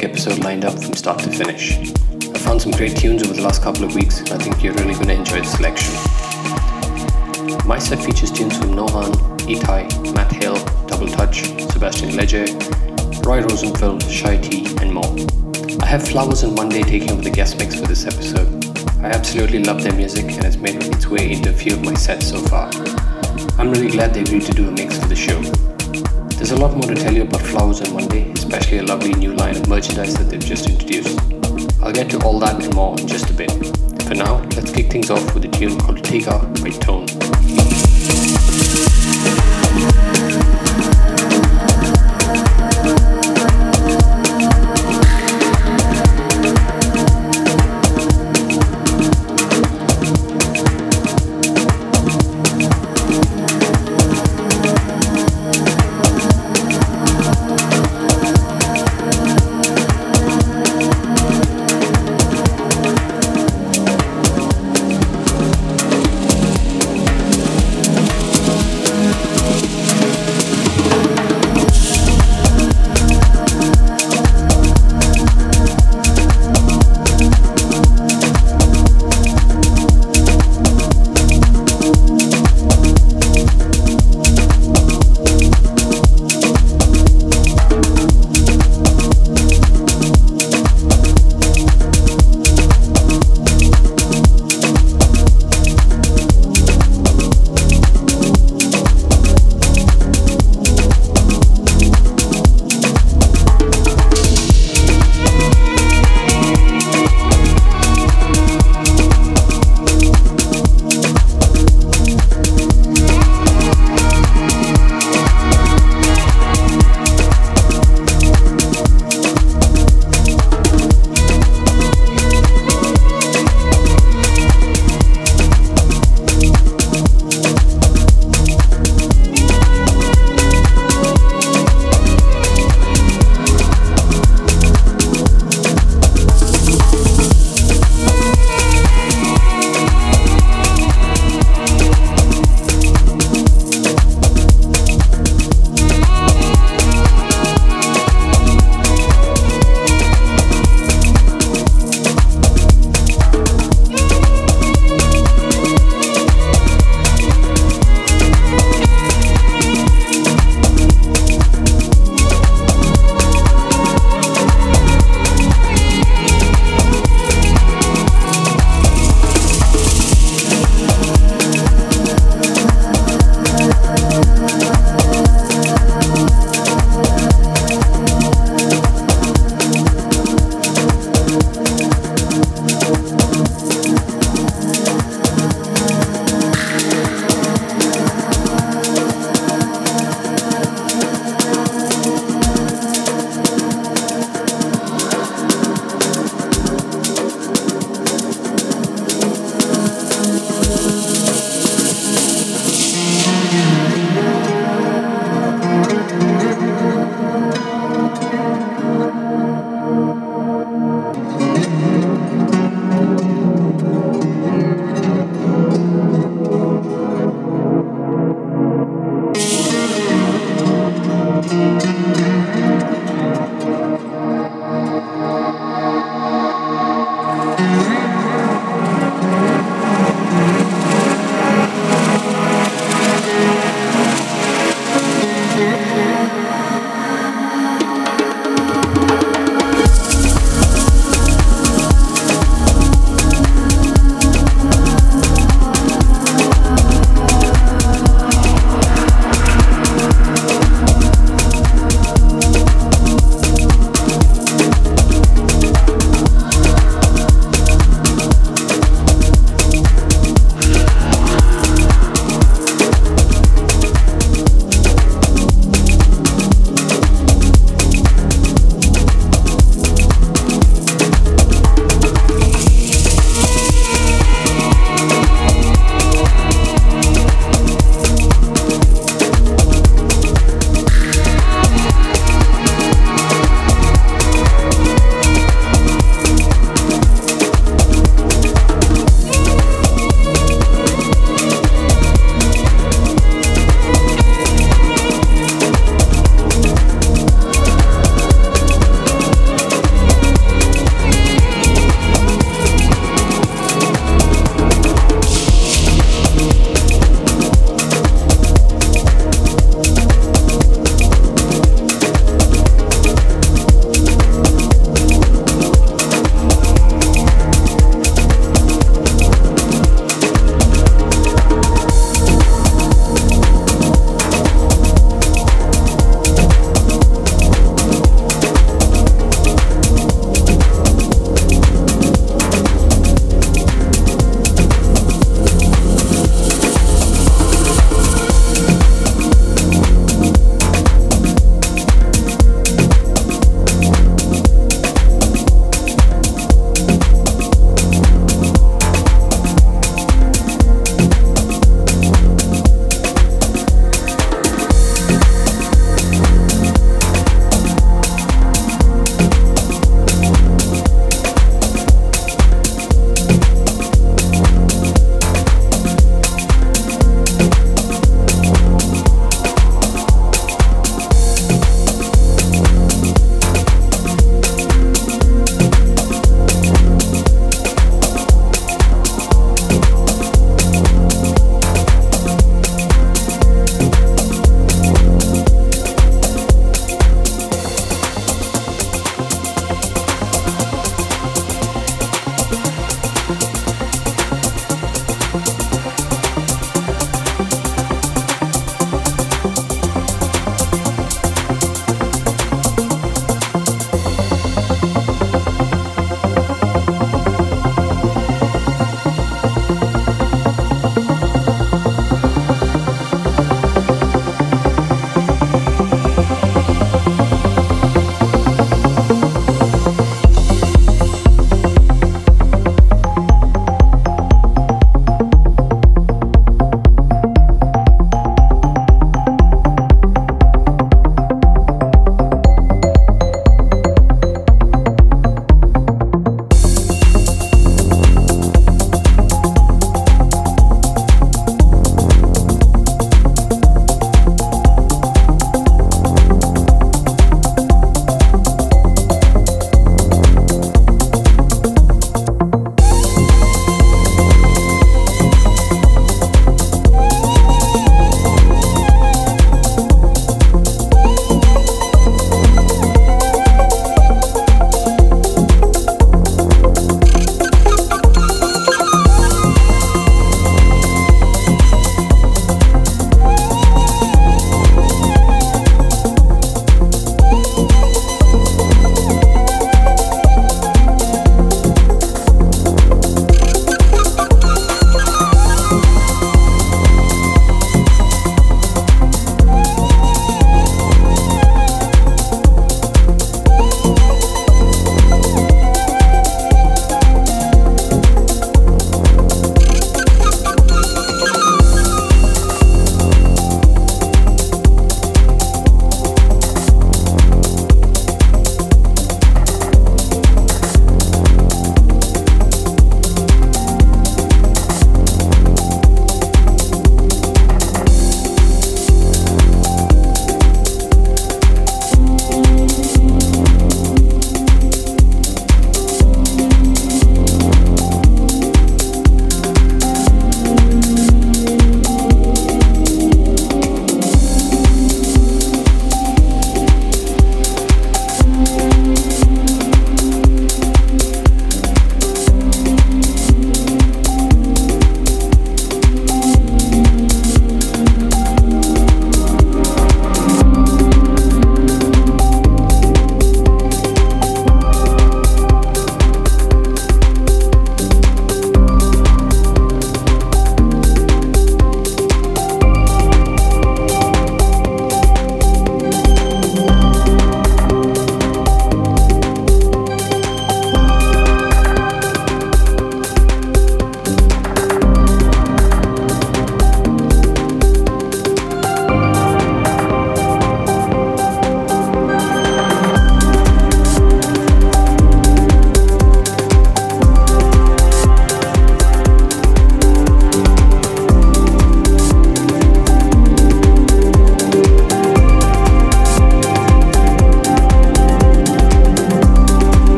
Melodic episode lined up from start to finish. I found some great tunes over the last couple of weeks, and I think you're really going to enjoy the selection. My set features tunes from Nohan, Itai, Matt Hill, Double Touch, Sebastien Leger, Roy Rosenfeld, Shai T, and more. I have Flowers on Monday taking over the guest mix for this episode. I absolutely love their music and it's made its way into a few of my sets so far. I'm really glad they agreed to do a mix for the show. There's a lot more to tell you about Flowers on Monday, especially a lovely new line of merchandise that they've just introduced. I'll get to all that and more in just a bit. For now, let's kick things off with a tune called Tiga by Tone.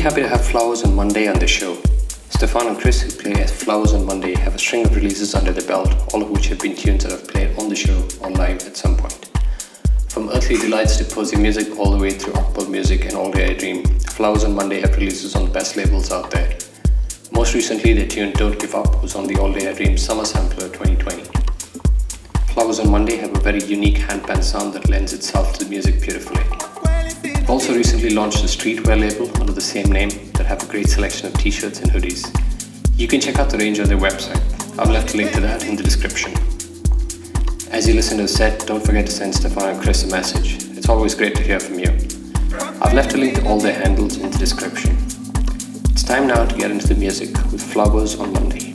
Happy to have Flowers on Monday on the show. Stefan and Chris, who play as Flowers on Monday, have a string of releases under their belt, all of which have been tunes that I've played on the show or live at some point. From Earthly Delights to Posy Music, all the way through Octople Music and All Day I Dream, Flowers on Monday have releases on the best labels out there. Most recently, their tune Don't Give Up was on the All Day I Dream Summer Sampler 2020. Flowers on Monday have a very unique handpan sound that lends itself to the music beautifully also recently launched a streetwear label under the same name that have a great selection of t-shirts and hoodies. You can check out the range on their website. I've left a link to that in the description. As you listen to the set, don't forget to send Stefan and Chris a message. It's always great to hear from you. I've left a link to all their handles in the description. It's time now to get into the music with Flowers on Monday.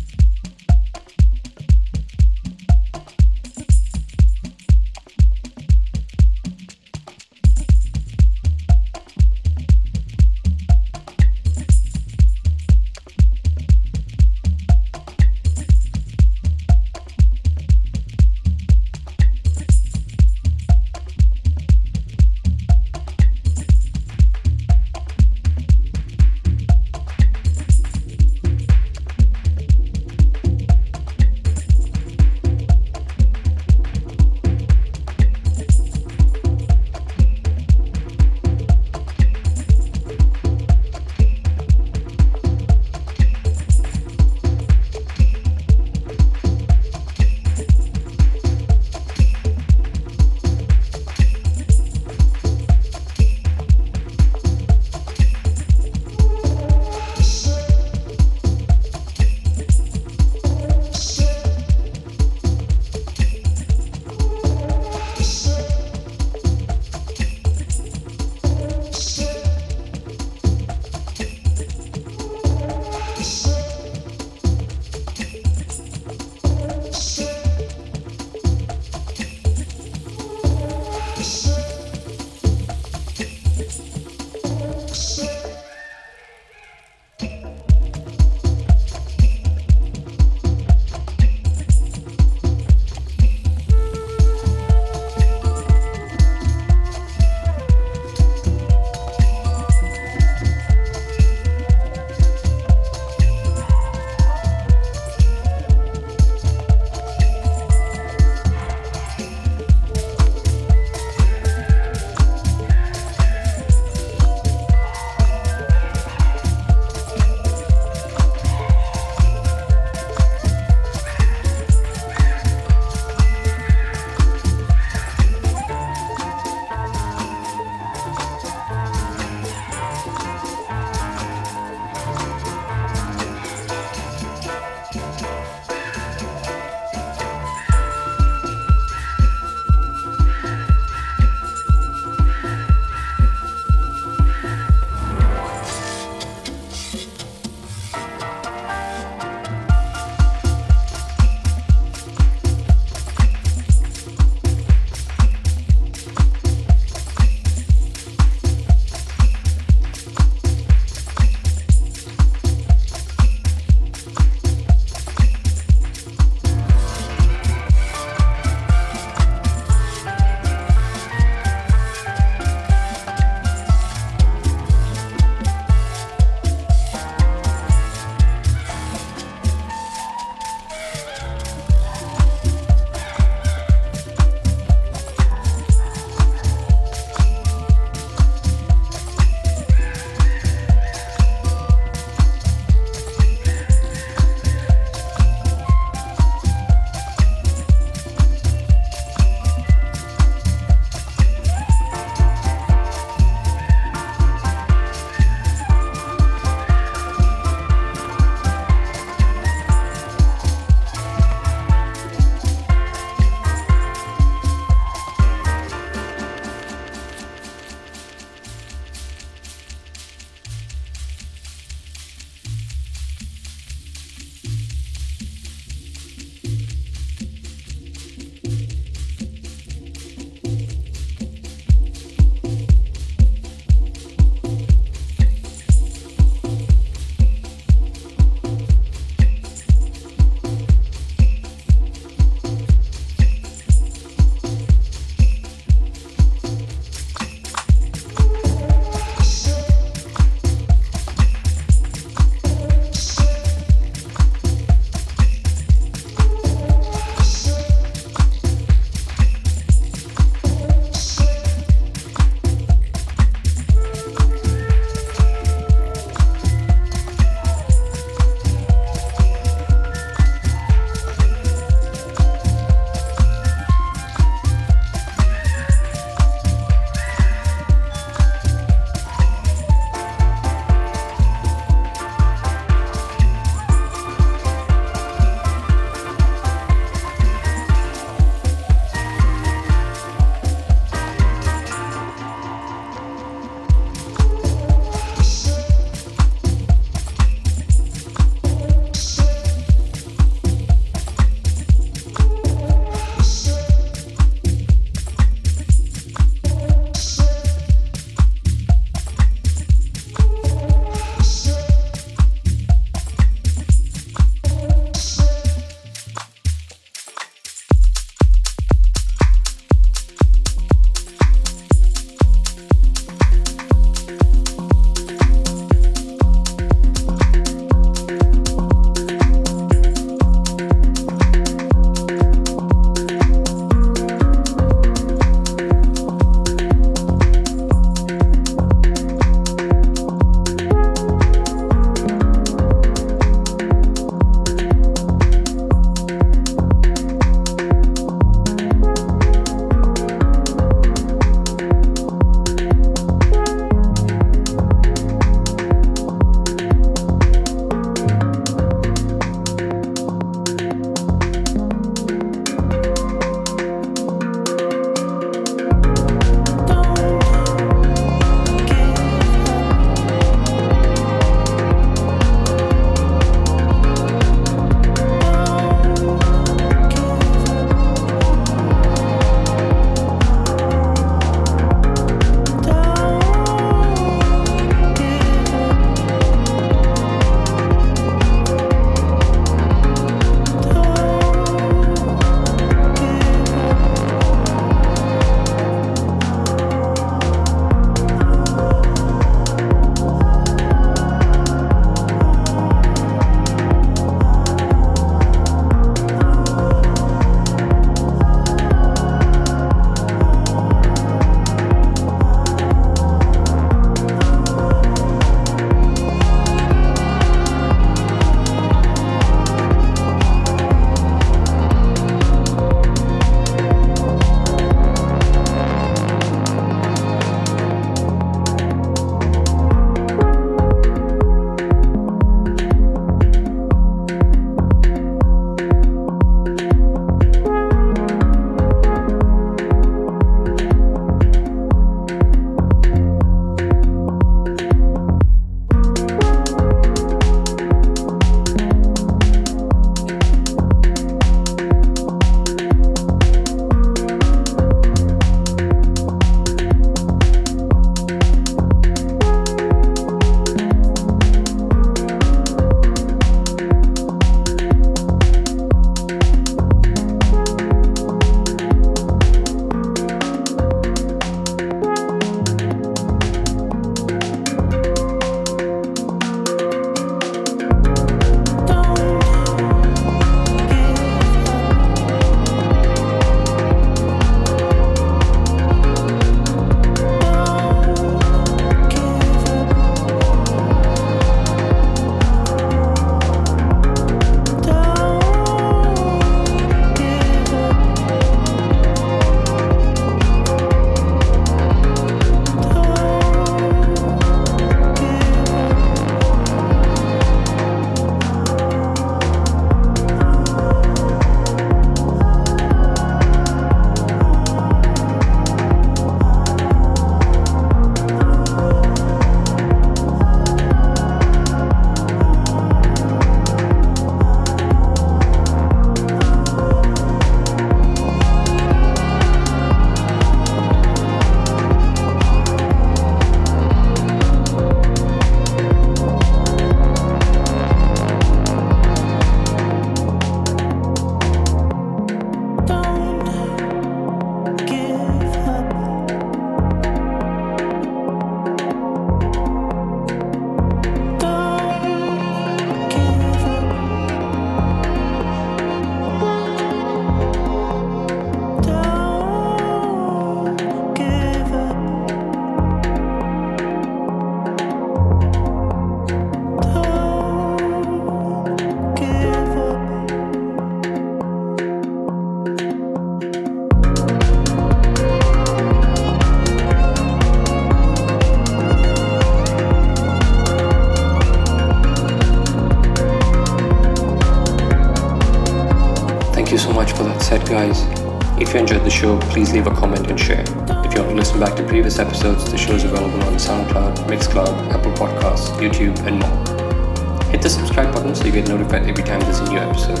Please leave a comment and share. If you want to listen back to previous episodes, the show is available on SoundCloud, Mixcloud, Apple Podcasts, YouTube, and more. Hit the subscribe button so you get notified every time there's a new episode.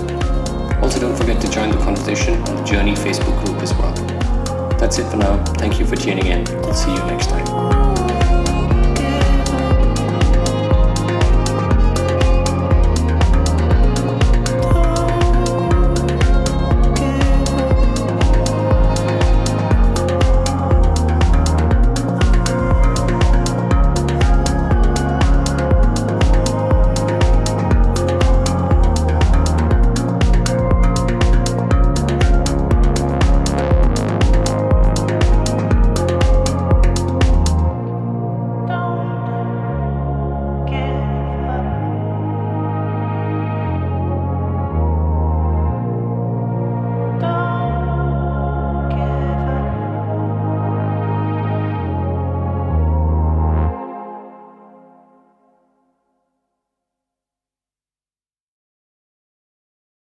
Also, don't forget to join the conversation on the Journey Facebook group as well. That's it for now. Thank you for tuning in. I'll see you next time.